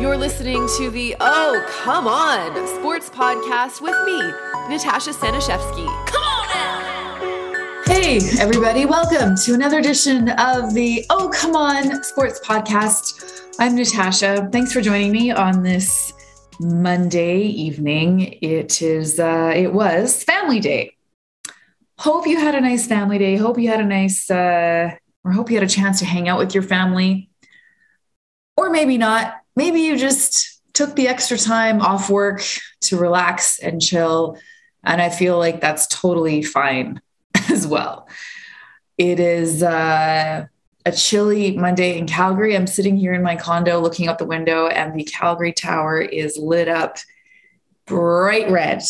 You're listening to the Oh, Come On Sports Podcast with me, Natasha Staniszewski. Come on now. Hey, everybody, welcome to another edition of the Oh, Come On Sports Podcast. I'm Natasha. Thanks for joining me on this Monday evening. It is, uh, it was Family Day. Hope you had a nice family day. Hope you had a nice, uh, or hope you had a chance to hang out with your family. Or maybe not maybe you just took the extra time off work to relax and chill. And I feel like that's totally fine as well. It is uh, a chilly Monday in Calgary. I'm sitting here in my condo looking out the window, and the Calgary Tower is lit up bright red.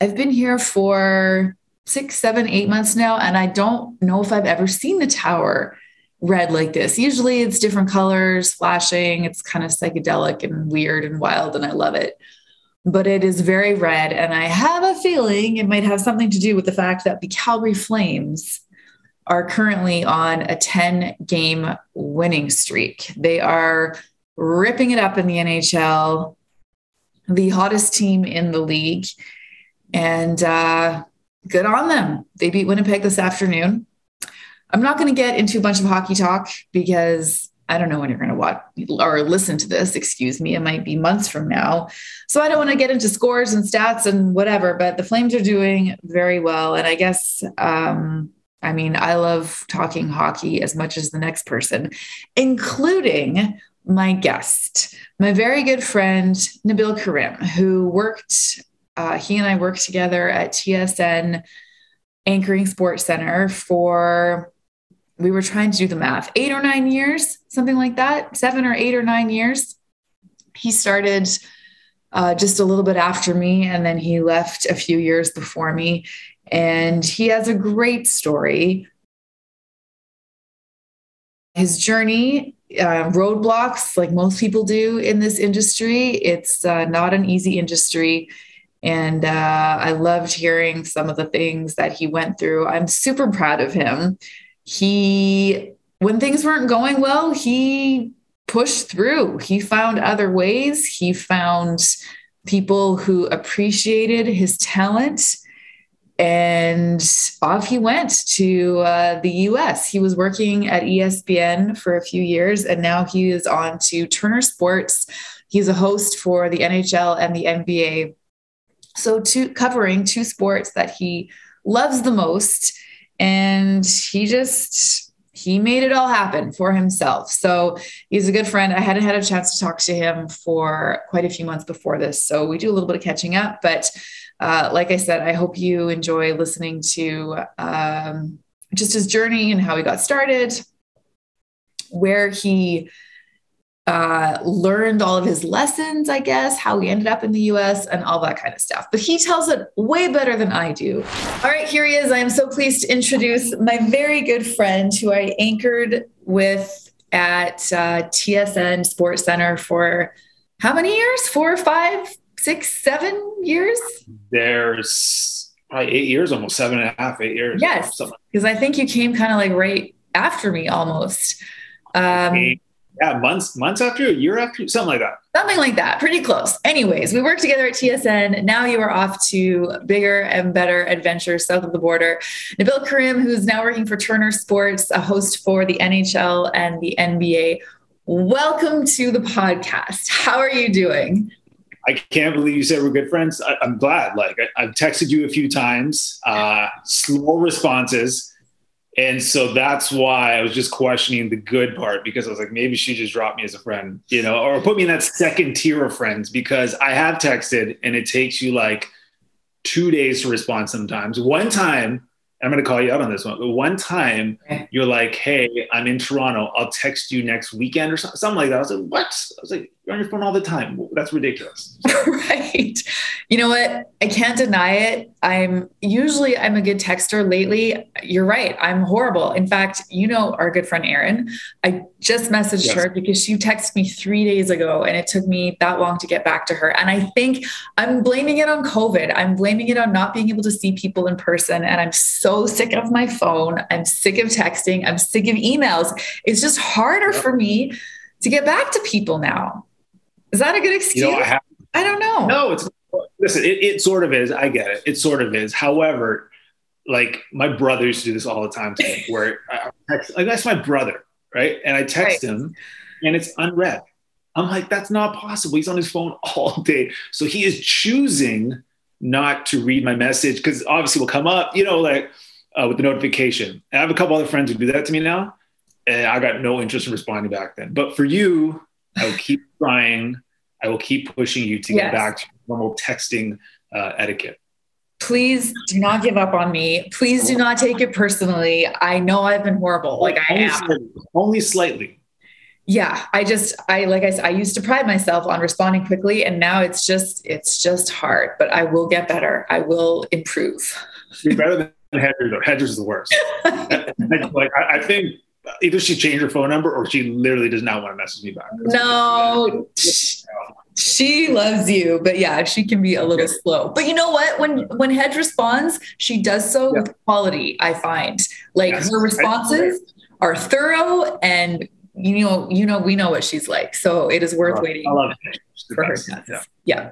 I've been here for six, seven, eight months now, and I don't know if I've ever seen the tower red like this. Usually it's different colors, flashing. It's kind of psychedelic and weird and wild, and I love it. But it is very red. And I have a feeling it might have something to do with the fact that the Calgary Flames are currently on a 10 game winning streak. They are ripping it up in the NHL, the hottest team in the league. And uh, good on them. They beat Winnipeg this afternoon. I'm not going to get into a bunch of hockey talk because I don't know when you're going to watch or listen to this. Excuse me. It might be months from now. So I don't want to get into scores and stats and whatever, but the Flames are doing very well. And I guess, um, I mean, I love talking hockey as much as the next person, including my guest, my very good friend, Nabil Karim, who worked, uh, he and I worked together at TSN anchoring Sports Center for we were trying to do the math, eight or nine years, something like that, seven or eight or nine years. He started uh, just a little bit after me, and then he left a few years before me. And he has a great story. His journey, uh, roadblocks, like most people do in this industry, it's uh, not an easy industry. And uh, I loved hearing some of the things that he went through. I'm super proud of him he when things weren't going well he pushed through. He found other ways. He found people who appreciated his talent. And off he went to uh, the us he was working at espn for a few years and now he is on to turner sports. He's a host for the nhl and the nba so two, covering two sports that he loves the most and he just he made it all happen for himself. So he's a good friend. I hadn't had a chance to talk to him for quite a few months before this. So we do a little bit of catching up. But uh, like I said, I hope you enjoy listening to um, just his journey and how he got started, where he uh, learned all of his lessons, I guess, how he ended up in the US and all that kind of stuff. But he tells it way better than I do. All right, here he is. I am so pleased to introduce my very good friend who I anchored with at uh, TSN Sports Center for how many years? Four, five, six, seven years? There's probably eight years, almost seven and a half, eight years. Yes, because I think you came kind of like right after me almost. Um, yeah, months, months after, a year after, something like that. Something like that. Pretty close. Anyways, we worked together at TSN. Now you are off to bigger and better adventures south of the border. Nabil Karim, who's now working for Turner Sports, a host for the NHL and the NBA. Welcome to the podcast. How are you doing? I can't believe you said we're good friends. I, am glad. Like I, have texted you a few times, uh, slow responses and so that's why I was just questioning the good part because I was like, maybe she just dropped me as a friend, you know, or put me in that second tier of friends because I have texted and it takes you like two days to respond sometimes. One time I'm going to call you out on this one. But one time you're like, hey, I'm in Toronto. I'll text you next weekend or something like that. I was like, what? I was like, you're on your phone all the time. That's ridiculous. right. You know what? I can't deny it. I'm usually I'm a good texter lately. You're right. I'm horrible. In fact, you know our good friend Erin. I just messaged yes. her because she texted me three days ago and it took me that long to get back to her. And I think I'm blaming it on COVID. I'm blaming it on not being able to see people in person. And I'm so so sick of my phone. I'm sick of texting. I'm sick of emails. It's just harder for me to get back to people now. Is that a good excuse? You know, I, have, I, don't know. No, it's listen, it, it sort of is. I get it. It sort of is. However, like my brother used to do this all the time to me, where I text, like that's my brother, right? And I text right. him and it's unread. I'm like, that's not possible. He's on his phone all day. So he is choosing not to read my message because obviously will come up, you know, like uh, with the notification. And I have a couple other friends who do that to me now. And I got no interest in responding back then. But for you, I will keep trying. I will keep pushing you to yes. get back to normal texting uh, etiquette. Please do not give up on me. Please do not take it personally. I know I've been horrible. Like I am. Slightly. Only slightly yeah i just i like i said i used to pride myself on responding quickly and now it's just it's just hard but i will get better i will improve you're better than hedger though hedger's the worst like I, I, think either she changed her phone number or she literally does not want to message me back no she loves you but yeah she can be a little slow but you know what when when hedge responds she does so yeah. with quality i find like yes. her responses are thorough and you know, you know, we know what she's like. So it is worth waiting for her Yeah. yeah.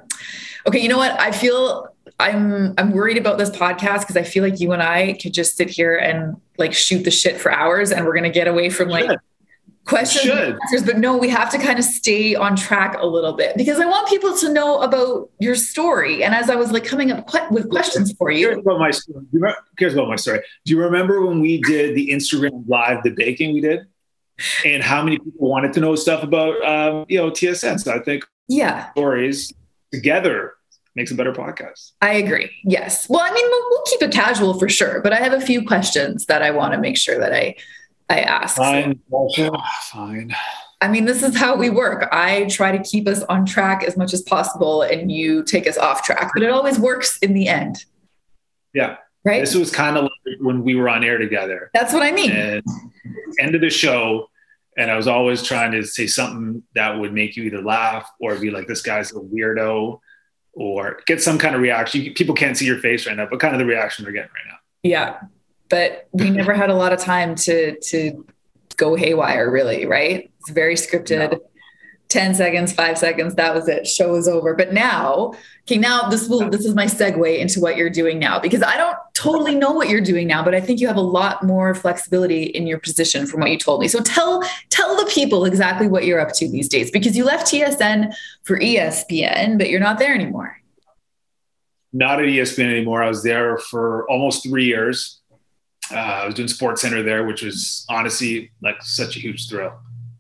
Okay. You know what? I feel I'm I'm worried about this podcast because I feel like you and I could just sit here and like shoot the shit for hours and we're gonna get away from like Should. questions and answers. But no, we have to kind of stay on track a little bit because I want people to know about your story. And as I was like coming up with questions for you. Here's about my story. Here's about my story. Do you remember when we did the Instagram live the baking we did? and how many people wanted to know stuff about um, you know TSN. So I think yeah, stories together makes a better podcast. I agree. Yes. Well, I mean, we'll, we'll keep it casual for sure, but I have a few questions that I want to make sure that I I ask. Fine. Fine. I mean, this is how we work. I try to keep us on track as much as possible, and you take us off track, but it always works in the end. Yeah. Right. This was kind of like when we were on air together. That's what I mean. And end of the show, and I was always trying to say something that would make you either laugh or be like, "This guy's a weirdo," or get some kind of reaction. People can't see your face right now, but kind of the reaction they're getting right now. Yeah, but we never had a lot of time to to go haywire, really. Right? It's very scripted. No. 10 seconds, five seconds, that was it. Show was over. But now, okay, now this will this is my segue into what you're doing now because I don't totally know what you're doing now, but I think you have a lot more flexibility in your position from what you told me. So tell tell the people exactly what you're up to these days because you left TSN for ESPN, but you're not there anymore. Not at ESPN anymore. I was there for almost three years. Uh, I was doing Sports Center there, which was honestly like such a huge thrill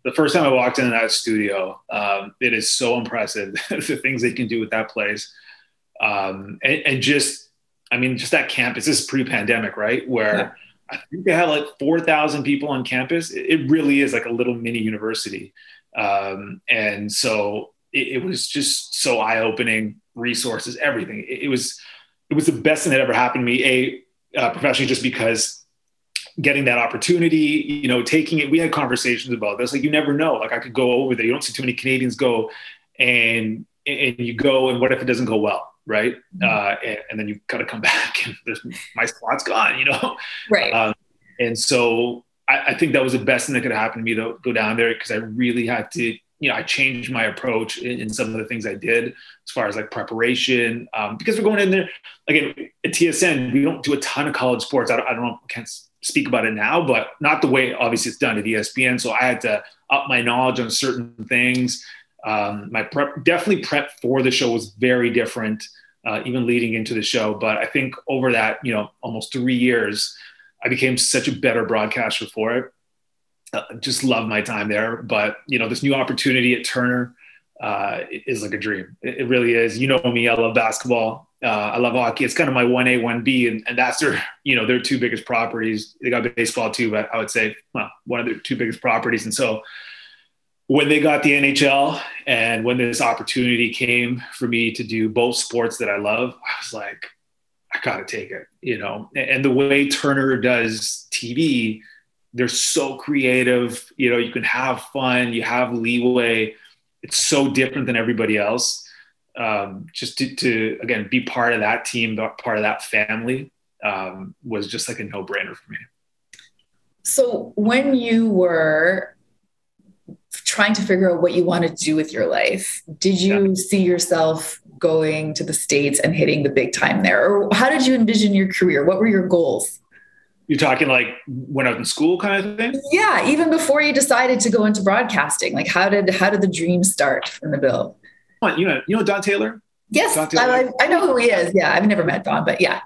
the first time I walked into that studio, um, it is so impressive the things they can do with that place, um, and, and, just, I mean, just that campus. This is pre-pandemic, right? Where yeah. I think they had like four thousand people on campus. It, really is like a little mini university, um, and so it, it, was just so eye-opening. Resources, everything. It, it, was, it was the best thing that ever happened to me. A uh, professionally, just because getting that opportunity, you know, taking it. We had conversations about this. Like you never know. Like I could go over there. You don't see too many Canadians go, and and you go, and what if it doesn't go well, right? Mm-hmm. Uh, and, and, then you've got to come back, and there's my spot's gone, you know. Right. Um, and so I, I, think that was the best thing that could happen to me to go down there because I really had to. You know, I changed my approach in, in, some of the things I did as far as like preparation, um, because we're going in there again at TSN. We don't do a ton of college sports. I don't, I don't know, can't speak about it now, but not the way obviously it's done at ESPN. So I had to up my knowledge on certain things. Um, my prep, definitely prep for the show was very different, uh, even leading into the show. But I think over that, you know, almost three years, I became such a better broadcaster for it. Uh, just love my time there. But you know, this new opportunity at Turner uh, is like a dream. It, it really is. You know me, I love basketball. Uh, I love hockey. It's kind of my one A, one B, and, and that's their, you know, their two biggest properties. They got baseball too, but I would say, well, one of their two biggest properties. And so when they got the NHL and when this opportunity came for me to do both sports that I love, I was like, I gotta take it, you know. And the way Turner does TV, they're so creative. You know, you can have fun, you have leeway. It's so different than everybody else um, just to, to, again be part of that team, part of that family. um, was just like a no brainer for me. So when you were trying to figure out what you want to do with your life, did you yeah. see yourself going to the States and hitting the big time there? Or how did you envision your career? What were your goals? You're talking like when I was in school kind of thing? Yeah, even before you decided to go into broadcasting. Like how did how did the dream start from the bill? You know, you know Don Taylor? Yes, Don Taylor? I, I know who he is. Yeah, I've never met Don, but yeah.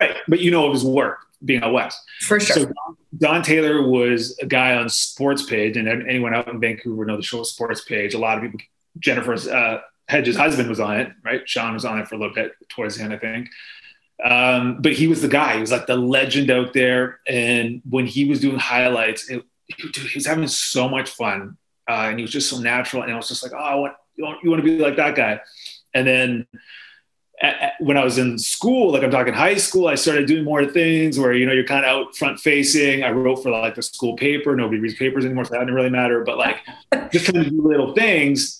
Right, but you know of his work being out west. For sure. So Don, Don, Taylor was a guy on Sports Page, and anyone out in Vancouver know the show Sports Page. A lot of people, Jennifer's uh, Hedger's husband was on it, right? Sean was on it for a little bit towards the end, I think. Um, but he was the guy. He was like the legend out there. And when he was doing highlights, it, dude, he was having so much fun, uh, and he was just so natural. And I was just like, oh, I want you want, you want to be like that guy. And then at, at, when I was in school, like I'm talking high school, I started doing more things where you know you're kind of out front facing. I wrote for like the school paper. Nobody reads papers anymore, so that didn't really matter. But like just kind of do little things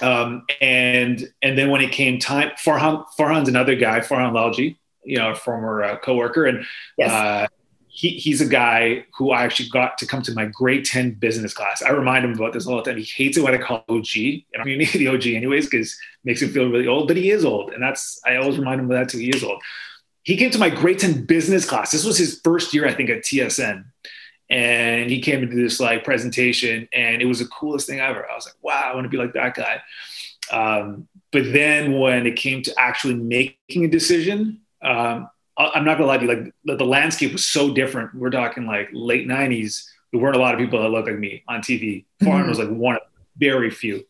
um, and and then when it came time, Farhan Farhan's another guy, Farhan Lalji, you know, a former uh, coworker, and yes. uh, he, he's a guy who I actually got to come to my grade 10 business class. I remind him about this all the time. He hates it when I call OG. And I mean, the OG anyways, because makes him feel really old, but he is old. And that's, I always remind him of that too. He is old. He came to my grade 10 business class. This was his first year, I think, at TSN and he came into this like presentation and it was the coolest thing ever i was like wow i want to be like that guy um, but then when it came to actually making a decision um, i'm not gonna lie to you like the, the, landscape was so different we're talking like late 90s there weren't a lot of people that looked like me on tv Farhan mm-hmm. was like one of very few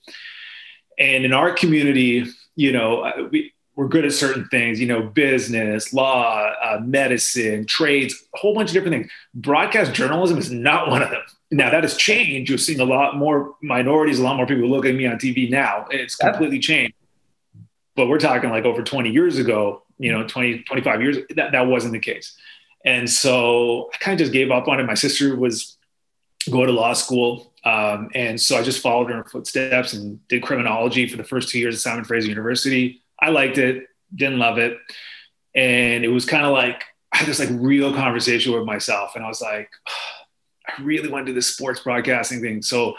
and in our community you know we, we're good at certain things, you know, business, law, uh, medicine, trades, a whole bunch of different things. Broadcast journalism is not one of them. Now that has changed. You're seeing a lot more minorities, a lot more people looking at me on TV now. It's completely changed. But we're talking like over 20 years ago, you know, 20, 25 years, that, that wasn't the case. And so I kind of just gave up on it. My sister was going to law school. Um, and so I just followed her in footsteps and did criminology for the first two years at Simon Fraser University I liked it, didn't love it. And it was kind of like, I had this like real conversation with myself. And I was like, oh, I really want to do this sports broadcasting thing. So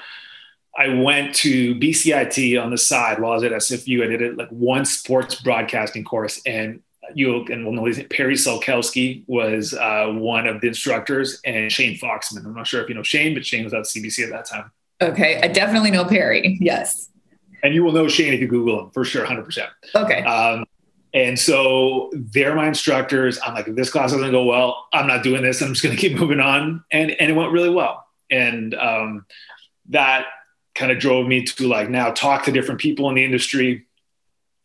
I went to BCIT on the side while I was at SFU. I did it like one sports broadcasting course. And you and we'll know Perry Solkowski was uh, one of the instructors and Shane Foxman. I'm not sure if you know Shane, but Shane was at CBC at that time. Okay. I definitely know Perry. Yes and you will know Shane if you Google him for sure, 100%. Okay. Um, and so they're my instructors. I'm like, if this class doesn't go well, I'm not doing this. I'm just going to keep moving on. And, and it went really well. And um, that kind of drove me to like now talk to different people in the industry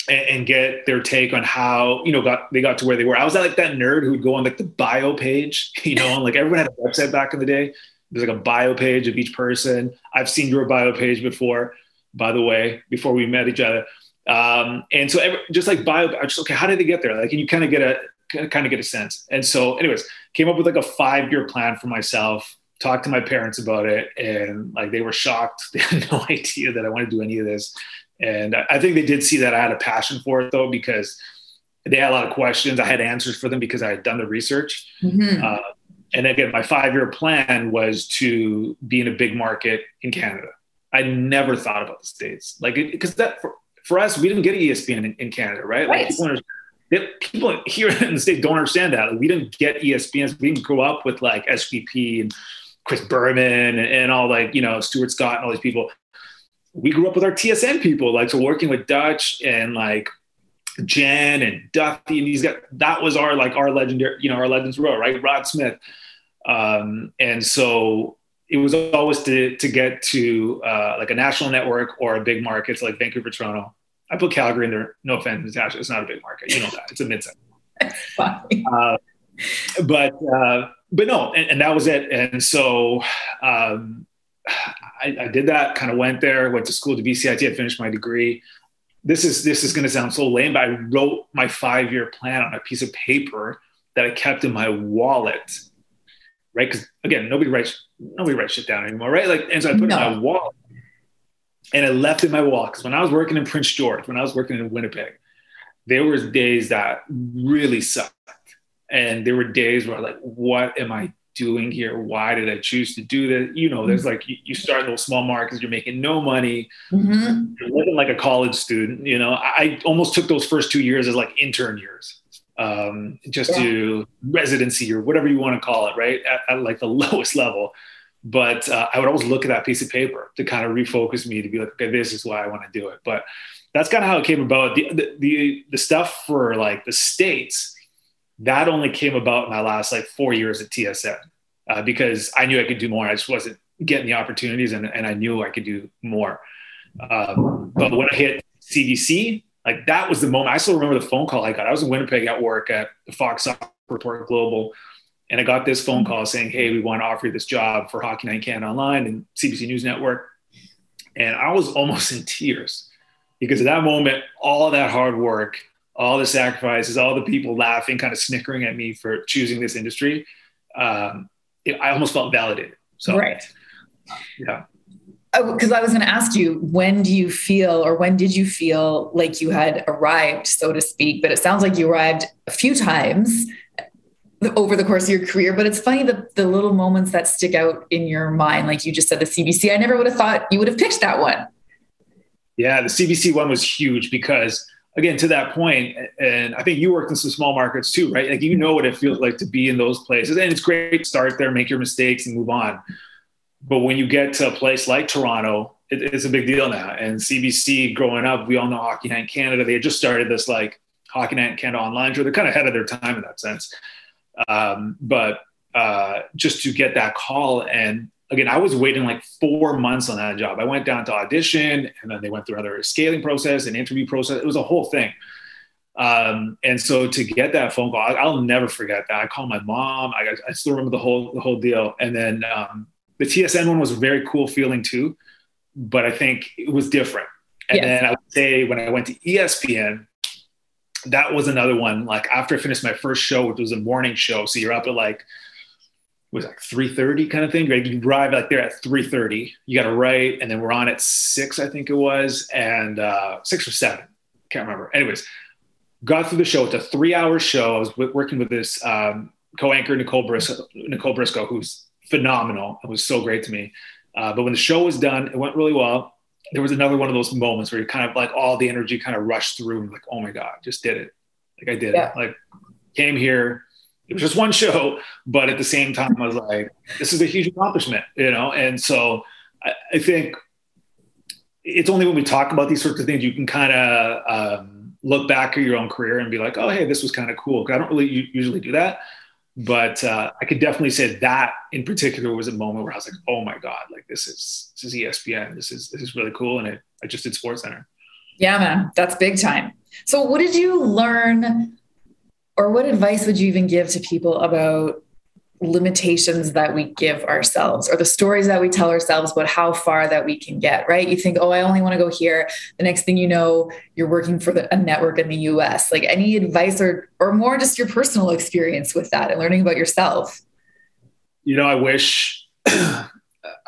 and, get their take on how, you know, got, they got to where they were. I was like that nerd who would go on like the bio page, you know, and like everyone had a website back in the day. There's like a bio page of each person. I've seen your bio page before by the way, before we met each other. Um, and so every, just like bio, I just, okay, how did they get there? Like, and you kind of get a, kind of get a sense. And so anyways, came up with like a five-year plan for myself, talked to my parents about it. And like, they were shocked. They had no idea that I wanted to do any of this. And I think they did see that I had a passion for it though, because they had a lot of questions. I had answers for them because I had done the research. Mm-hmm. Uh, and again, my five-year plan was to be in a big market in Canada. I never thought about the states, like because that for, for us, we didn't get ESPN in, in Canada, right? right. Like people, people, here in the state don't understand that. Like, we didn't get ESPN. We didn't grow up with like SVP and Chris Berman and, and all like you know Stuart Scott and all these people. We grew up with our TSN people, like so working with Dutch and like Jen and Duffy and these guys. That was our like our legendary, you know, our legends row, right? Rod Smith. Um, and so it was always to, to get to uh, like a national network or a big market like Vancouver, Toronto. I put Calgary in there. No offense, Natasha. It's not a big market. You know that. It's a mid uh, but uh, but no, and, and, that was it. And so um, I, I, did that. Kind of went there. Went to school to BCIT. I finished my degree. This is this is going to sound so lame, but I wrote my five year plan on a piece of paper that I kept in my wallet right? Because again, nobody writes nobody writes shit down anymore, right? Like, and so I put no. it in my wall, and I left in my wall because when I was working in Prince George, when I was working in Winnipeg, there was days that really sucked, And there were days where I was like, what am I doing here? Why did I choose to do this? You know, there's like, you, you start in those small markets, you're making no money, mm-hmm. you're living like a college student. You know, I almost took those first two years as like intern years, um, just yeah. to residency or whatever you want to call it, right? At, at like the lowest level. But uh, I would always look at that piece of paper to kind of refocus me to be like, okay, this is why I want to do it. But that's kind of how it came about. The, the, the, the stuff for like the States, that only came about in my last like four years at TSN uh, because I knew I could do more. I just wasn't getting the opportunities and, and I knew I could do more. Um, but when I hit CBC, like that was the moment. I still remember the phone call I got. I was in Winnipeg at work at the Fox Report Global. And I got this phone call saying, Hey, we want to offer you this job for Hockey Night Canada Online and CBC News Network. And I was almost in tears because at that moment, all that hard work all the sacrifices, all the people laughing, kind of snickering at me for choosing this industry, um, it, I almost felt validated. So, right. Yeah. Because oh, I was going to ask you, when do you feel, or when did you feel like you had arrived, so to speak? But it sounds like you arrived a few times over the course of your career. But it's funny the the little moments that stick out in your mind, like you just said, the CBC. I never would have thought you would have picked that one. Yeah, the CBC one was huge because again to that point and i think you worked in some small markets too right? Like you know what it feels like to be in those places and it's great to start there make your mistakes and move on. But when you get to a place like toronto it, it's a big deal now. And cbc growing up we all know hockey night canada. They had just started this like hockey night canada online show they're kind of ahead of their time in that sense. Um, but uh, just to get that call and again, I was waiting like four months on that job. I went down to audition and then they went through another scaling process and interview process. It was a whole thing. Um, and so to get that phone call, I, will never forget that. I called my mom. I, I, still remember the whole, the whole deal. And then um, the TSN one was a very cool feeling too, but I think it was different. And yes. then I would say when I went to ESPN, that was another one. Like after I finished my first show, which was a morning show. So you're up at like was like 3.30 kind of thing right? You arrive like there at 3.30 you got to write and then we're on at 6 i think it was and uh, 6 or 7 can't remember. Anyways got through the show. It's a three hour show. I was w- working with this um, co-anchor nicole briscoe nicole briscoe who's phenomenal it was so great to me. Uh, but when the show was done it went really well. There was another one of those moments where you kind of like all the energy kind of rushed through and like oh my god just did it. Like i did yeah. it like came here it was just one show, but at the same time, I was like, this is a huge accomplishment, you know? And so I, I think it's only when we talk about these sorts of things, you can kind of um, look back at your own career and be like, oh, hey, this was kind of cool. I don't really usually do that. But uh, I could definitely say that in particular was a moment where I was like, oh my God, like this is, this is ESPN. This is, this is really cool. And it, I just did Sports Center. Yeah, man, that's big time. So what did you learn or what advice would you even give to people about limitations that we give ourselves or the stories that we tell ourselves about how far that we can get right? You think oh i only want to go here. The next thing you know you're working for the, a network in the us like any advice or or more just your personal experience with that and learning about yourself? You know i wish i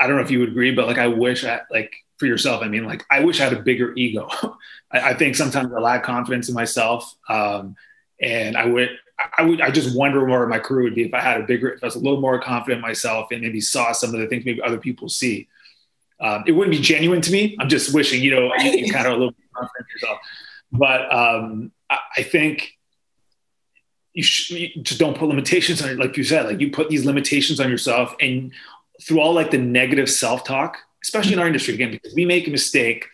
don't know if you would agree but like i wish i like for yourself i mean like i wish i had a bigger ego. I, I, think sometimes i lack confidence in myself um, and I would, I would, I just wonder where my career would be if I had a bigger, if I was a little more confident in myself and maybe saw some of the things maybe other people see. Um, it wouldn't be genuine to me. I'm just wishing, you know, you, you kind of a little confident yourself. But um, I, I, think you, you just don't put limitations on it. Like you said, like you put these limitations on yourself and through all like the negative self-talk, especially in our industry, again, because we make a mistake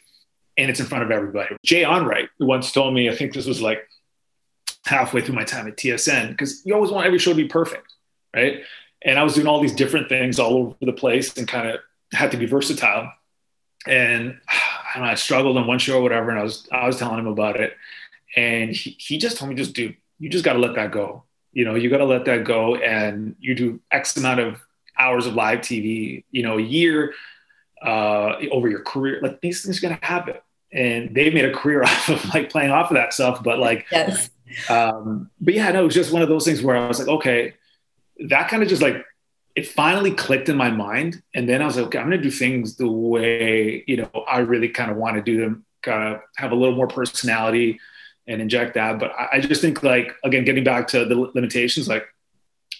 and it's in front of everybody. Jay Onrait once told me, I think this was like halfway through my time at TSN because you always want every show to be perfect, right? And I was doing all these different things all over the place and kind of had to be versatile. And I, know, I struggled on one show or whatever, and I was I was telling him about it, and he, he just told me, just dude, you just got to let that go. You know, you got to let that go, and you do X amount of hours of live TV, you know, a year uh, over your career. Like these things are gonna happen, and they've made a career off of like playing off of that stuff. But like, yes. Um, but yeah, no, it was just one of those things where I was like, okay, that kind of just like it finally clicked in my mind. And then I was like, okay, I'm gonna do things the way, you know, I really kind of want to do them, kind of have a little more personality, and inject that. But I, I just think like again, getting back to the limitations, like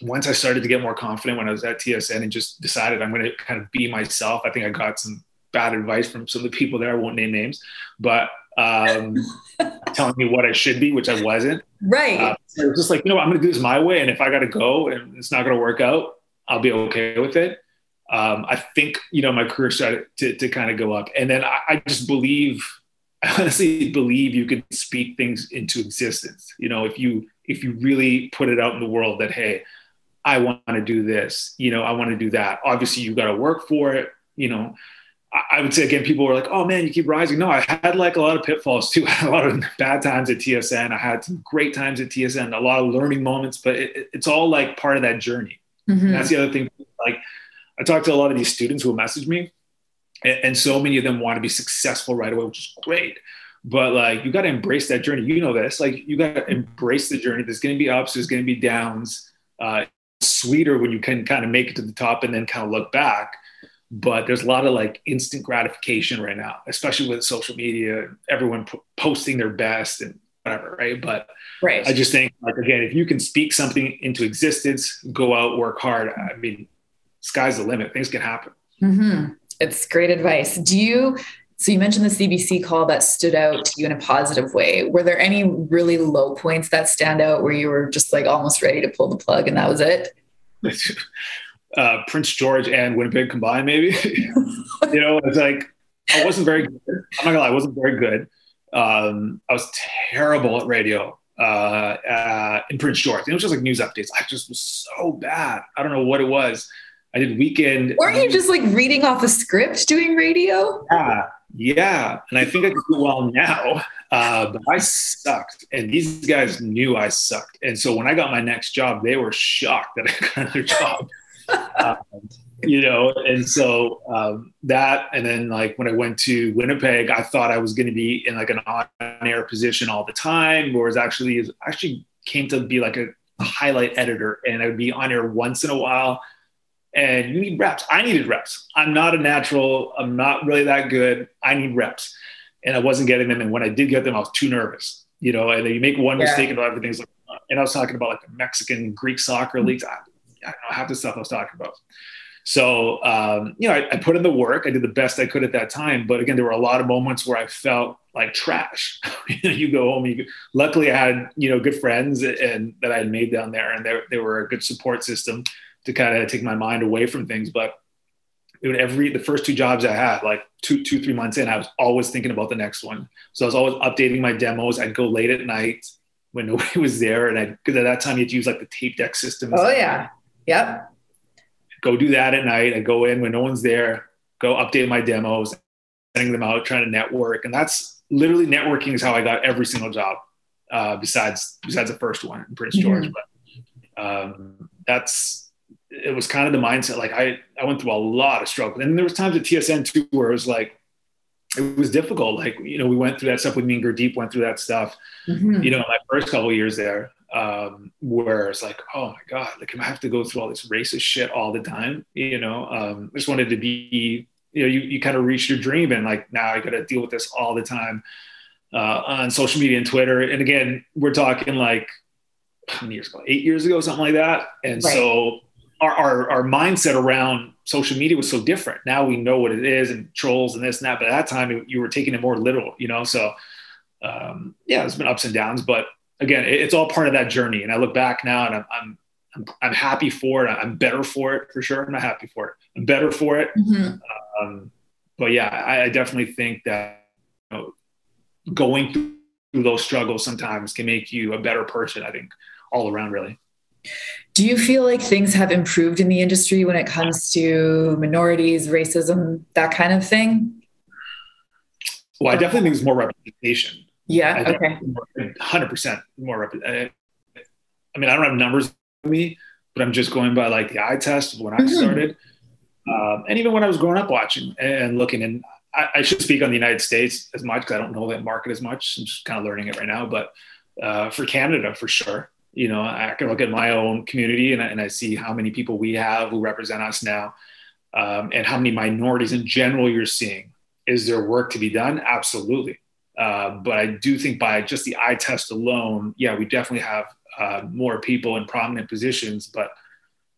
once I started to get more confident when I was at TSN and just decided I'm to kind of be myself. I think I got some bad advice from some of the people there. I won't name names, but um, telling me what I should be, which I wasn't. Right. Uh, so just like, you know, I'm going to do this my way. And if I got to go and it's not going to work out, I'll be okay with it. Um, I think, you know, my career started to, to kind of go up. And then I, I just believe, I honestly believe you can speak things into existence. You know, if you, if you really put it out in the world that, Hey, I want to do this, you know, I want to do that. Obviously you got to work for it, you know, I would say again, people were like, "Oh man, you keep rising." No, I had like a lot of pitfalls too. I had a lot of bad times at TSN. I had some great times at TSN, a lot of learning moments, but it, it's all like part of that journey. Mm-hmm. That's the other thing. Like, I talk to a lot of these students who message me, and, and so many of them want to be successful right away, which is great. But like, you got to embrace that journey. You know this. Like, you got to embrace the journey. There's going to be ups. There's going to be downs. Uh, sweeter when you can kind of make it to the top and then kind of look back but there's a lot of like instant gratification right now, especially with social media, everyone p- posting their best and whatever, right? But right. I just think like again, if you can speak something into existence, go out, work hard. I mean, sky's the limit. Things can happen. Mm-hmm. It's great advice. Do you? So you mentioned the CBC call that stood out to you in a positive way. Were there any really low points that stand out where you were just like almost ready to pull the plug and that was it? uh, Prince George and Winnipeg combined, maybe. you know, it's like I wasn't very good. I'm not gonna lie, I wasn't very good. Um, I was terrible at radio uh, uh, in Prince George. It was just like news updates. I just was so bad. I don't know what it was. I did weekend. Weren't you just like reading off a script doing radio? Yeah, yeah. And I think I do well now. Uh, but I sucked, and these guys knew I sucked. And so when I got my next job, they were shocked that I got another job um, you know, and so um, that, and then like when I went to Winnipeg, I thought I was going to be in like an on-air position all the time, or whereas actually actually came to be like a, a highlight editor, and I would be on air once in a while. And you need reps. I needed reps. I'm not a natural. I'm not really that good. I need reps, and I wasn't getting them. And when I did get them, I was too nervous. You know, and you make one yeah. mistake and everything's like. And I was talking about like the Mexican Greek soccer leagues. I, I don't know half the stuff I was talking about. So, um, you know, I, I, put in the work. I did the best I could at that time. But again, there were a lot of moments where I felt like trash. you go home. You, luckily, I had you know good friends and that I had made down there, and they, they were a good support system to kind of take my mind away from things. But every the first two jobs I had, like two two three months in, I was always thinking about the next one. So I was always updating my demos. I'd go late at night when nobody was there, and I because at that time you'd use like the tape deck system. Oh yeah Yep. Go do that at night. I go in when no one's there, go update my demos, sending them out, trying to network. And that's literally networking is how I got every single job, uh, besides besides the first one in Prince George. Mm-hmm. But um, that's it was kind of the mindset. Like I, I went through a lot of struggle. And there was times at TSN too where it was like it was difficult. Like, you know, we went through that stuff with me and Gurdeep went through that stuff, mm-hmm. you know, my first couple years there um, where it's like, oh my God, like I have to go through all this racist shit all the time. You know, um, I just wanted to be, you know, you, you kind of reach your dream and like now I got to deal with this all the time uh, on social media and Twitter. And again, we're talking like how many years ago, eight years ago, something like that. And right. so our, our, our mindset around social media was so different. Now we know what it is and trolls and this and that. But at that time you were taking it more literal, you know? So um, yeah, there's been ups and downs, but again, it's all part of that journey. And I look back now and I'm, I'm, I'm, I'm happy for it. I'm better for it for sure. I'm not happy for it. I'm better for it. Mm-hmm. Um, but yeah, I, I, definitely think that you know, going through those struggles sometimes can make you a better person. I think all around really. Do you feel like things have improved in the industry when it comes to minorities, racism, that kind of thing? Well, I definitely think there's more representation. Yeah. okay. Hundred percent more. I, I mean, I don't have numbers with me, but I'm just going by like the eye test when I mm-hmm. started, um, and even when I was growing up watching and looking. And I, I should speak on the United States as much because I don't know that market as much. I'm just kind of learning it right now. But uh, for Canada, for sure, you know, I can look at my own community and I, and I see how many people we have who represent us now, um, and how many minorities in general you're seeing. Is there work to be done? Absolutely Uh, but I do think by just the eye test alone, yeah, we definitely have uh, more people in prominent positions, but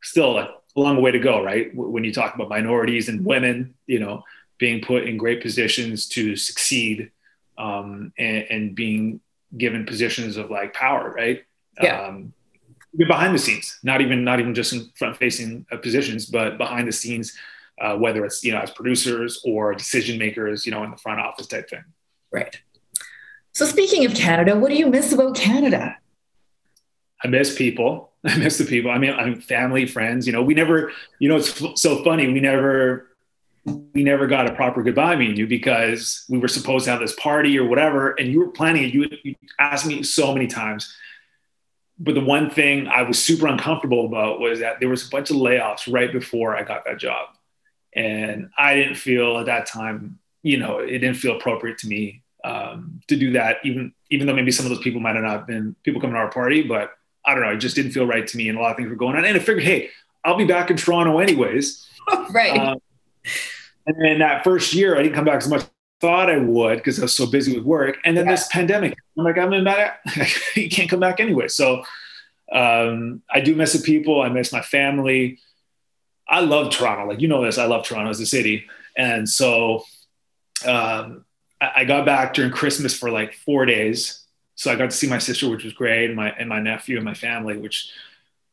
still like a long way to go, right? When you talk about minorities and women, you know, being put in great positions to succeed um, and, and, being given positions of like power, right? Yeah. Um, behind the scenes, not even not even just in front facing uh, positions, but behind the scenes, uh, whether it's you know as producers or decision makers, you know, in the front office type thing. Right. So speaking of Canada, what do you miss about Canada? I miss people. I miss the people. I mean, I'm family, friends. You know, we never. You know, it's f- so funny. We never. We never got a proper goodbye, me and you, because we were supposed to have this party or whatever, and you were planning it. You, you asked me so many times, but the one thing I was super uncomfortable about was that there was a bunch of layoffs right before I got that job, and I didn't feel at that time. You know, it didn't feel appropriate to me um, to do that, even even though maybe some of those people might have not been people coming to our party, but I don't know, it just didn't feel right to me, and a lot of things were going on. And I figured, hey, I'll be back in Toronto anyways. right. Um, and then that first year, I didn't come back as much as I thought I would because I was so busy with work. And then yeah. this pandemic, I'm like, I'm in back. you can't come back anyway. So um, I do miss the people. I miss my family. I love Toronto. Like, you know this, I love Toronto as a city. And so um, I got back during Christmas for like four days. So I got to see my sister, which was great, and my and my nephew and my family, which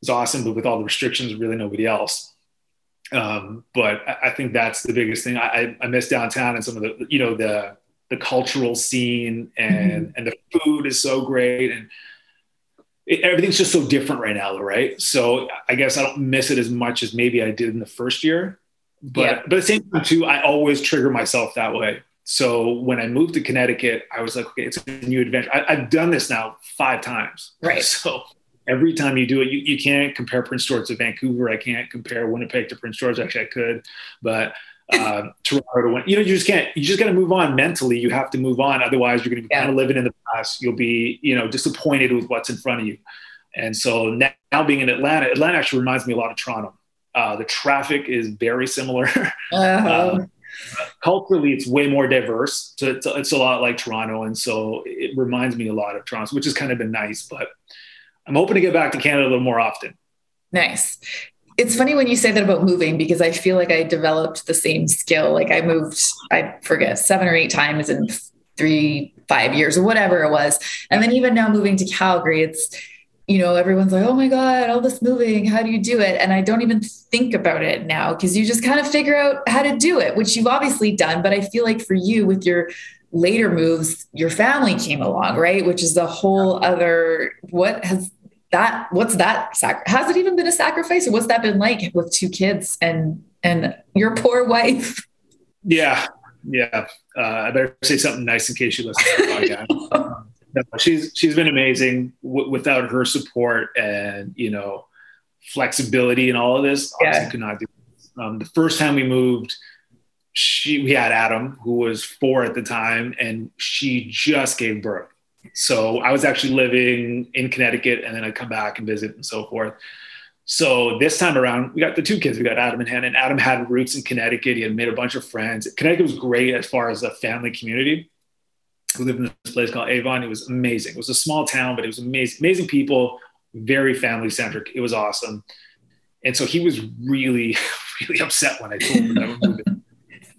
was awesome. But with all the restrictions, really nobody else. Um, but I, I, think that's the biggest thing. I, I, miss downtown and some of the you know the the cultural scene and mm-hmm. and the food is so great and it, everything's just so different right now, right? So I guess I don't miss it as much as maybe I did in the first year. But yeah. but at the same time too, I always trigger myself that way so when I moved to Connecticut, I was like, okay, it's a new adventure. I, have done this now five times. Right. So every time you do it, you, you can't compare Prince George to Vancouver. I can't compare Winnipeg to Prince George. Actually, I could, but uh, Toronto to win. You know, you just can't. You just got to move on mentally. You have to move on. Otherwise, you're going to be yeah. kind of living in the past. You'll be, you know, disappointed with what's in front of you. And so now, now being in Atlanta, Atlanta actually reminds me a lot of Toronto. Uh, the traffic is very similar. Uh-huh. um, culturally it's way more diverse. So it's, it's, a lot like toronto and so it reminds me a lot of toronto which has kind of been nice but i'm hoping to get back to canada a little more often. Nice. It's funny when you say that about moving because i feel like i developed the same skill. Like i moved i forget seven or eight times in three five years or whatever it was. And then even now moving to calgary it's you know, everyone's like, oh my God, all this moving, how do you do it? And I don't even think about it now because you just kind of figure out how to do it, which you've obviously done. But I feel like for you, with your later moves, your family came along, right? Which is a whole other, what has that, what's that, sac- has it even been a sacrifice or what's that been like with two kids and, and your poor wife? Yeah. Yeah. Uh, I better say something nice in case you listen to the podcast. No, she's she's been amazing. W- without her support and you know flexibility and all of this, yeah. could not do. Um, the first time we moved, she we had Adam who was four at the time, and she just gave birth. So I was actually living in Connecticut, and then I'd come back and visit and so forth. So this time around, we got the two kids. We got Adam and Hannah. And Adam had roots in Connecticut. He had made a bunch of friends. Connecticut was great as far as a family community who lived in this place called Avon. It was amazing. It was a small town, but it was amazing, amazing people, very family centric. It was awesome. And so he was really, really upset when I told him that I was moving.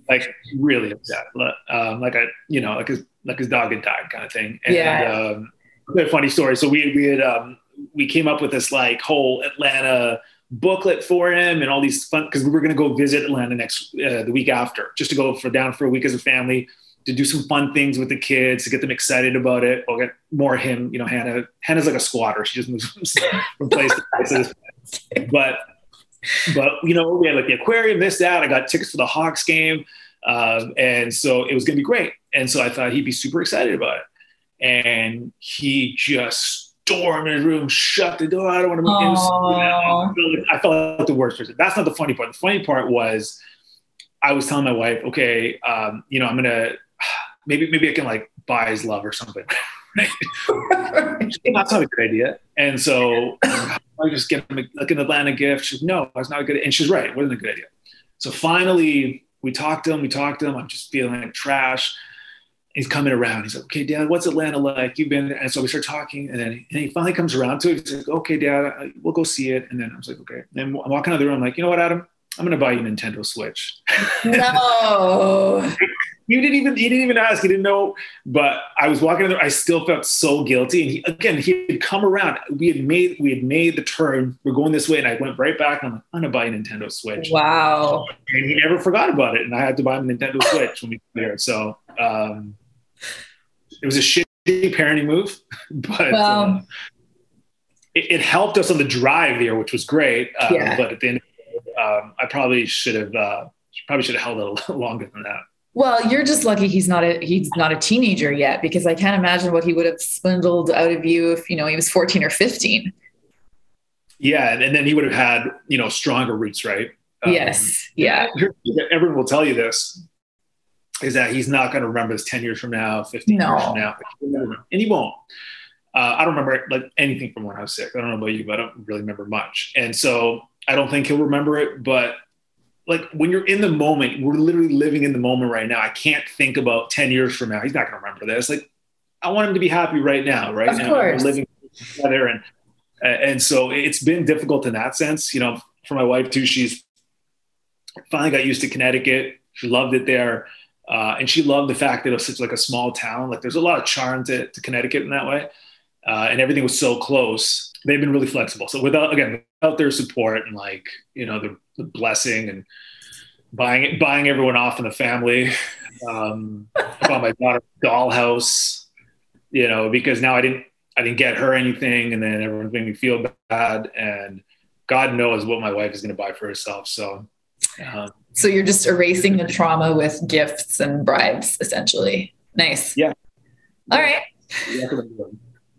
like really upset. Um, like I, you know, like his like his dog had died, kind of thing. And yeah. um, a funny story. So we we had um, we came up with this like whole Atlanta booklet for him and all these fun because we were going to go visit Atlanta next uh, the week after, just to go for down for a week as a family to do some fun things with the kids to get them excited about it. We'll get more him. You know, Hannah. Hannah's like a squatter. She just moves from place to place. But but you know, we had like the aquarium, this that. I got tickets for the Hawks game, um, and so it was going to be great. And so I thought he'd be super excited about it. And he just stormed in his room, shut the door. I don't want to move. I felt like the worst person. That's not the funny part. The funny part was. I was telling my wife, okay, um, you know, I'm gonna maybe maybe I can like buy his love or something. That's not a good idea. And so I just get him like an Atlanta gift. She's no, that's not a good. And she's right. It wasn't a good idea. So finally, we talked to him. We talked to him. I'm just feeling like trash. he's coming around. He's like, okay, Dad, what's Atlanta like? You've been there. And so we start talking. And then and he finally comes around to it. He's like, okay, Dad, we'll go see it. And then I was like, okay. And I'm walking out of the room. I'm like, you know what, Adam? I'm going to buy you a Nintendo Switch. No. you didn't even he didn't even ask. He didn't know. But I was walking there. I still felt so guilty. And he, again, he had come around. We had made we had made the turn. We're going this way, and I went right back. And I'm like, I'm gonna buy a Nintendo Switch. Wow. And he never forgot about it. And I had to buy him a Nintendo Switch when we were there. So um, it was a shitty parenting move, but. Well, uh, it, it helped us on the drive there, which was great. Uh, Yeah. But at the end, um, I probably should have uh, probably should have held it a little longer than that. Well, you're just lucky he's not a he's not a teenager yet because I can't imagine what he would have swindled out of you if you know he was 14 or 15. Yeah, and, and then he would have had you know stronger roots, right? Um, yes. Yeah. Everyone will tell you this is that he's not going to remember this 10 years from now, 15 No. years from now, and he won't. Uh, I don't remember like anything from when I was sick. I don't know about you, but I don't really remember much. And so I don't think he'll remember it. But like when you're in the moment, we're literally living in the moment right now. I can't think about 10 years from now. He's not going to remember this. Like I want him to be happy right now, right Of now. course. We're living together. And, and so it's been difficult in that sense, you know, for my wife too. She's finally got used to Connecticut. She loved it there. Uh, and she loved the fact that it was such like a small town. Like there's a lot of charm to, to Connecticut in that way. Uh, and everything was so close. They've been really flexible. So without, again, without their support and like, you know, the, the blessing and buying it, buying everyone off in the family. Um, I bought my daughter a dollhouse, you know, because now I didn't, I didn't get her anything. And then everyone's made me feel bad. And God knows what my wife is going to buy for herself. So, um, So you're just erasing the trauma with gifts and bribes, essentially. Nice. Yeah. All right.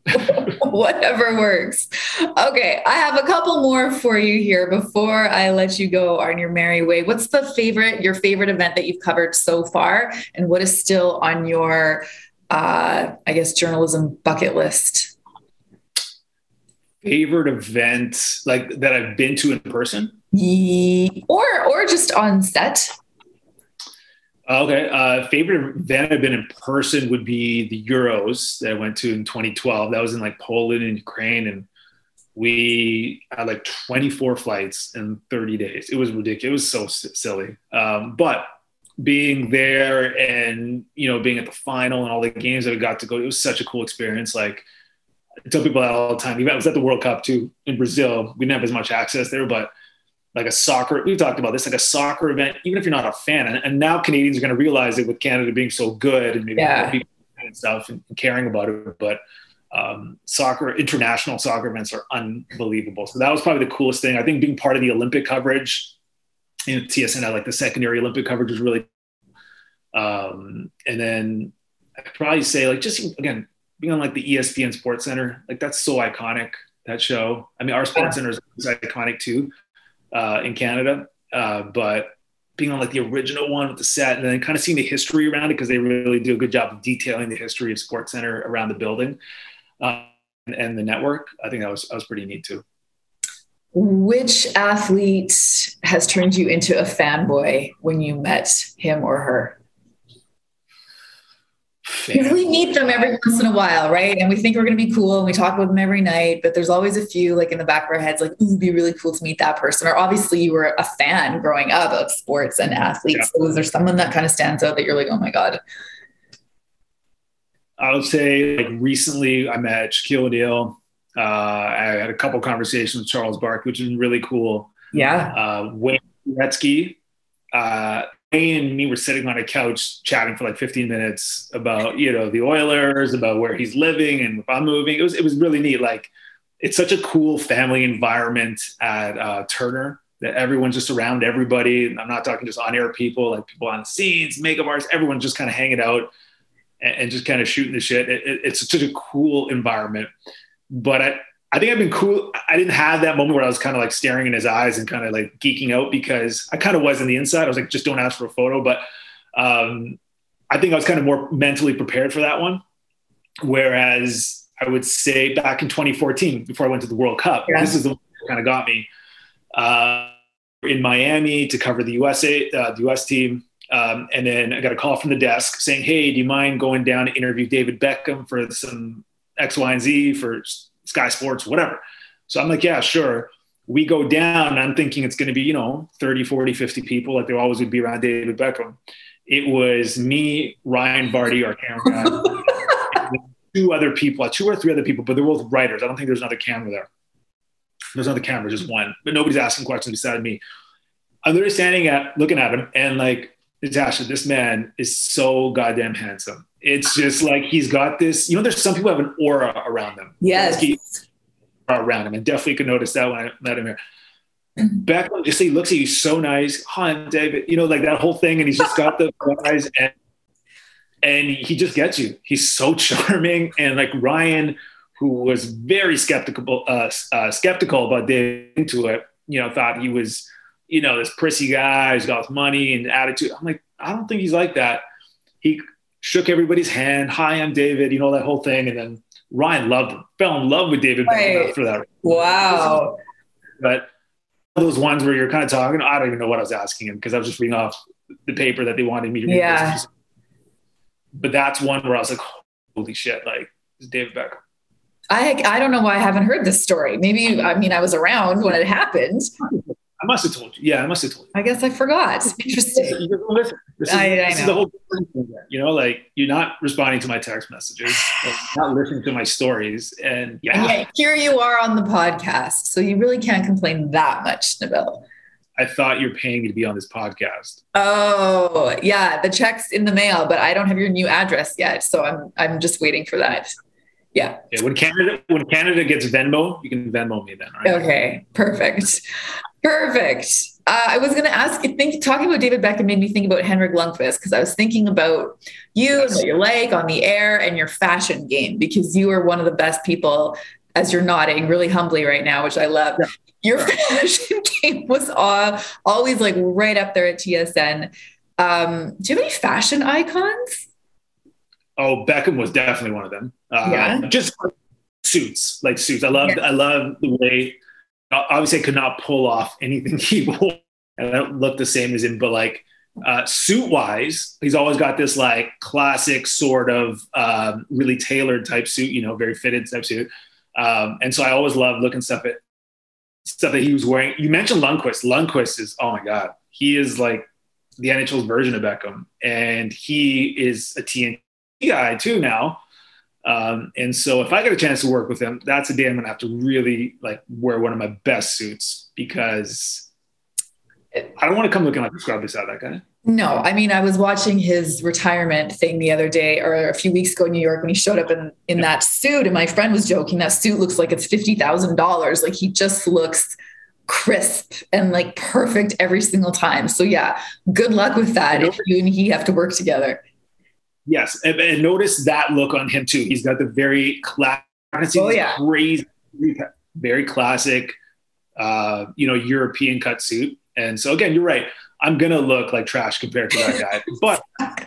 Whatever works. Okay, I have a couple more for you here before I let you go on your merry way. What's the favorite, your favorite event that you've covered so far, and what is still on your, uh, I guess, journalism bucket list? favorite event like that I've been to in person. Ye- Or, or just on set. Okay. Uh, favorite event I've been in person would be the Euros that I went to in 2012. That was in like Poland and Ukraine. And we had like 24 flights in 30 days. It was ridiculous. It was so silly. Um, but being there and, you know, being at the final and all the games that I got to go, it was such a cool experience. Like, I tell people that all the time. Even I was at the World Cup too in Brazil. We didn't have as much access there, but like a soccer, we've talked about this, like a soccer event, even if you're not a fan. And, and now Canadians are going to realize it with Canada being so good and maybe Yeah. people and stuff and caring about it. But um, soccer, international soccer events are unbelievable. So that was probably the coolest thing. I think being part of the Olympic coverage in TSN, I like the secondary Olympic coverage was really, um, and then I'd probably say like just again being on like the ESPN Sports Center, like that's so iconic. That show. I mean, our Sports Center is iconic too uh, in Canada, uh, but being on like the original one with the set and then kind of seeing the history around it because they really do a good job of detailing the history of Sports Center around the building uh, and, and the network. I think that was that was pretty neat too. Which athlete has turned you into a fanboy when you met him or her? Because we meet them every once in a while, right? And we think we're going to be cool and we talk with them every night, but there's always a few like in the back of our heads, like, ooh, it'd be really cool to meet that person. Or obviously you were a fan growing up of sports and athletes. So is there someone that kind of stands out that you're like, oh my God? I would say like recently I met Shaquille O'Neal. Uh, I had a couple conversations with Charles Barkley, which is really cool. Yeah. Uh, Wayne Gretzky, uh, Wayne and me were sitting on a couch chatting for like 15 minutes about you know the Oilers, about where he's living and if I'm moving. It was it was really neat. Like it's such a cool family environment at uh, Turner that everyone's just around everybody. I'm not talking just on air people, like people on the scenes, makeup artists, everyone's just kind of hanging out and, and just kind of shooting the shit. It, it, it's such a cool environment. But I, I think I've been cool. I didn't have that moment where I was kind of like staring in his eyes and kind of like geeking out because I kind of was in the inside. I was like, just don't ask for a photo. But um, I think I was kind of more mentally prepared for that one. Whereas I would say back in 2014, before I went to the World Cup, Yeah. this is the one that kind of got me uh, in Miami to cover the USA, uh, the US team. Um, and then I got a call from the desk saying, "Hey, do you mind going down to interview David Beckham for some X, Y, and Z for Sky Sports, whatever?" So I'm like, "Yeah, sure." We go down, and I'm thinking it's going to be, you know, 30, 40, 50 people, like there always would be around David Beckham. It was me, Ryan Barty, our camera guy, two other people, two or three other people, but they're both writers. I don't think there's another camera there. There's another camera, just one, but nobody's asking questions beside me. I'm literally standing at looking at him and like Natasha, this man is so goddamn handsome. It's just like he's got this, you know, there's some people have an aura around them. Yes. Around him. And definitely could notice that when I met him here. Beckham just he looks at you so nice. Hi, I'm David. You know, like that whole thing. And he's just got the eyes and and he just gets you. He's so charming. And like Ryan, who was very skeptical, uh, uh, skeptical about David into it, you know, thought he was you know, this prissy guy who's got money and attitude. I'm like, I don't think he's like that. He shook everybody's hand. Hi, I'm David. You know that whole thing. And then Ryan loved him, fell in love with David right. for that. Wow. But those ones where you're kind of talking, I don't even know what I was asking him because I was just reading off the paper that they wanted me to read. Yeah. But that's one where I was like, holy shit, like David Beckham. I I don't know why I haven't heard this story. Maybe I mean I was around when it happened. I must have told you. Yeah, I must have told you. I guess I forgot. Interesting. You listen. This is, I, I this is the whole thing. You know, like you're not responding to my text messages, like, not listening to my stories, and yeah. and yet here you are on the podcast, so you really can't complain that much, Nabil. I thought you're paying me to be on this podcast. Oh, yeah, the check's in the mail, but I don't have your new address yet, so I'm I'm just waiting for that. Yeah. yeah. When Canada when Canada gets Venmo, you can Venmo me then. Right? Okay. Perfect. Perfect. Uh, I was going to ask you, think, talking about David Beckham made me think about Henrik Lundqvist because I was thinking about you and what you're like on the air and your fashion game because you are one of the best people, as you're nodding really humbly right now, which I love. Yeah. Your fashion game was all, always like right up there at TSN. Um, do you have any fashion icons? Oh, Beckham was definitely one of them. Uh, yeah. Just suits, like suits. I love, yeah. I love the way obviously I could not pull off anything he wore. And I don't look the same as him, but like uh, suit wise, he's always got this like classic sort of um, really tailored type suit, you know, very fitted type suit. Um, and so I always love looking stuff at stuff that he was wearing. You mentioned Lundqvist. Lundqvist is, oh my God, he is like the NHL's version of Beckham. And he is a TNT guy too now. Um, and so if I get a chance to work with him, that's a day I'm going to have to really like wear one of my best suits because I don't want to come looking like a scrub beside that guy. No, I mean, I was watching his retirement thing the other day or a few weeks ago in New York when he showed up in, in yeah. that suit. And my friend was joking, that suit looks like it's $50,000. Like he just looks crisp and like perfect every single time. So yeah, good luck with that if you and he have to work together. Yes, and, and, notice that look on him too. He's got the very classic, oh, yeah. crazy, very classic, uh, you know, European cut suit. And so again, you're right. I'm gonna look like trash compared to that guy, but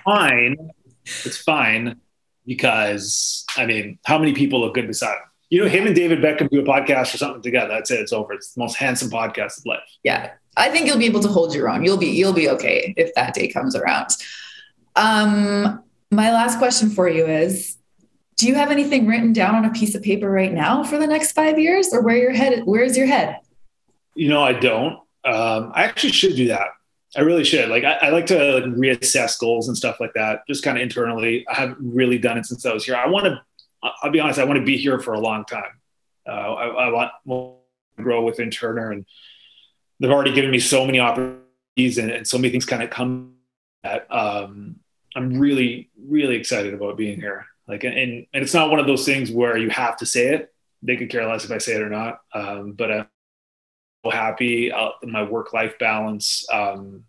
fine. It's fine because I mean, how many people look good beside him? You know, him and David Beckham do a podcast or something together. That's it. It's over. It's the most handsome podcast of life. Yeah, I think you'll be able to hold your own. You'll be you'll be okay if that day comes around. Um, my last question for you is do you have anything written down on a piece of paper right now for the next five years? Or where your head where's your head? You know i don't. Um, i actually should do that. I really should. Like i, I like to like, reassess goals and stuff like that just kind of internally. I haven't really done it since i was here. I want to i'll be honest i want to be here for a long time. Uh, I, I, want to grow within turner and they've already given me so many opportunities and, and so many things kind of come that um, I'm really, really excited about being here. Like, and, and it's not one of those things where you have to say it. They could care less if I say it or not. Um, but I'm so happy uh, my work life balance. Um,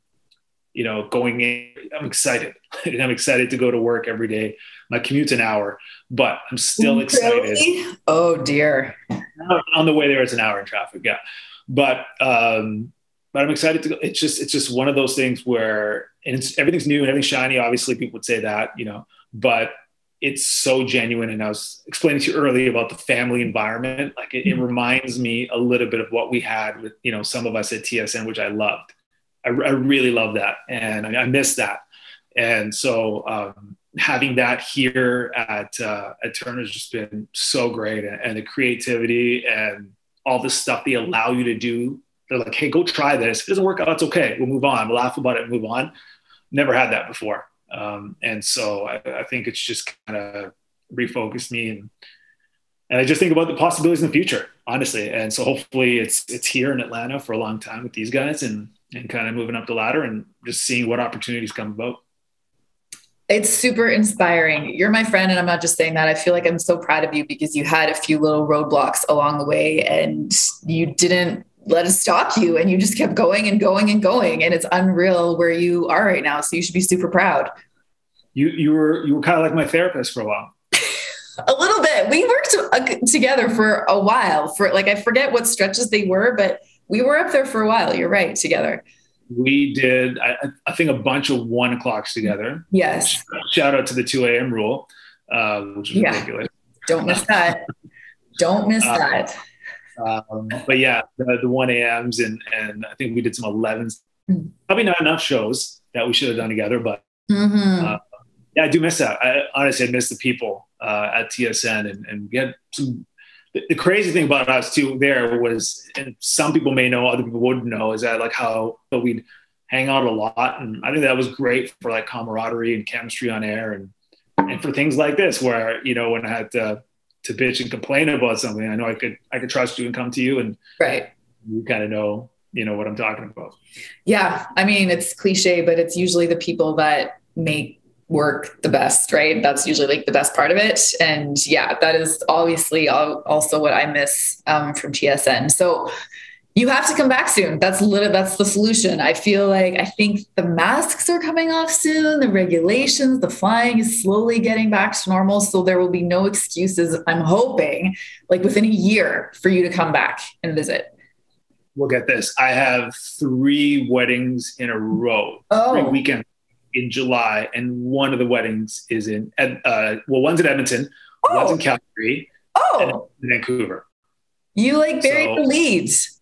you know, going in, I'm excited. and I'm excited to go to work every day. My commute's an hour, but I'm still really? excited. Oh dear. On the way there, it's an hour in traffic. Yeah, but um, but I'm excited to go. It's just it's just one of those things where and it's everything's new and everything's shiny. Obviously, people would say that, you know, but it's so genuine. And I was explaining to you earlier about the family environment. Like it, it mm-hmm. reminds me a little bit of what we had with, you know, some of us at TSN, which I loved. I, I really love that, and I, I miss that. And so um, having that here at uh, at Turner has just been so great, and, and the creativity and all the stuff they allow you to do. They're like, hey, go try this. If it doesn't work out, it's okay. We'll move on. We'll laugh about it and move on. Never had that before. Um, and so I, I, think it's just kind of refocused me and and I just think about the possibilities in the future, honestly. And so hopefully it's it's here in Atlanta for a long time with these guys and and kind of moving up the ladder and just seeing what opportunities come about. It's super inspiring. You're my friend, and I'm not just saying that. I feel like I'm so proud of you because you had a few little roadblocks along the way and you didn't let it stop you and you just kept going and going and going. And it's unreal where you are right now. So you should be super proud. You you were you were kind of like my therapist for a while. a little bit. We worked uh, together for a while. For like I forget what stretches they were, but we were up there for a while. You're right, together we did I, I, think a bunch of one o'clocks together yes shout out to the 2 a.m rule uh, which is yeah. ridiculous don't miss that don't miss uh, that um, but yeah the, the 1 a.m.s and and i think we did some 11s mm-hmm. probably not enough shows that we should have done together but mm-hmm. uh, yeah i do miss that i honestly i miss the people uh, at tsn and, and we had some the, crazy thing about us too there was, and some people may know, other people wouldn't know, is that like how we'd hang out a lot, and I think that was great for like camaraderie and chemistry on air, and and for things like this where you know when I had to to bitch and complain about something, I know I could I could trust you and come to you, and right, you kind of know you know what I'm talking about. Yeah, I mean it's cliche, but it's usually the people that make work the best, right? That's usually like the best part of it. And yeah, that is obviously also what I miss um, from TSN. So you have to come back soon. That's literally that's the solution. I feel like I think the masks are coming off soon. The regulations, the flying is slowly getting back to normal. So there will be no excuses. I'm hoping, like within a year, for you to come back and visit. We'll get this. I have three weddings in a row. Oh. Three weekends in July, and one of the weddings is in uh, well, one's in Edmonton, oh. one's in Calgary, oh, in Vancouver. You like buried so, the leads.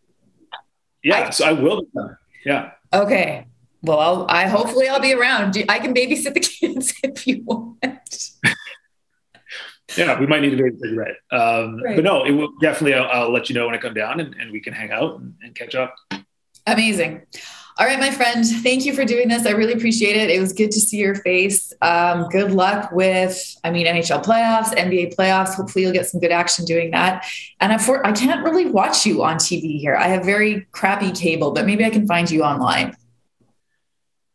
Yeah, I, so I will. Yeah. Okay. Well, I'll, I hopefully I'll be around. I can babysit the kids if you want. yeah, we might need a babysit, right? Um, right. But no, it will definitely. I'll, I'll, let you know when I come down, and, and we can hang out and, and catch up. Amazing. All right, my friend, thank you for doing this. I really appreciate it. It was good to see your face. Um, good luck with, I mean, NHL playoffs, NBA playoffs. Hopefully, you'll get some good action doing that. And I, for, I can't really watch you on TV here. I have very crappy cable, but maybe I can find you online.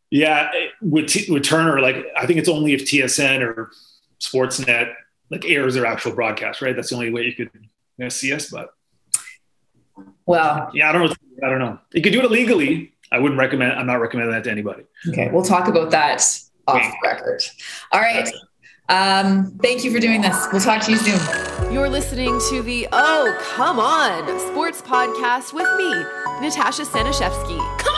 Yeah, with, T- with Turner, like I think it's only if TSN or Sportsnet like airs their actual broadcast, right? That's the only way you could you know, see us. But well, yeah, I don't know. I don't know. You could do it illegally, I wouldn't recommend. I'm not recommending that to anybody. Okay, we'll talk about that off the record. All right. Um, thank you for doing this. We'll talk to you soon. You're listening to the Oh Come On Sports Podcast with me, Natasha Staniszewski. Come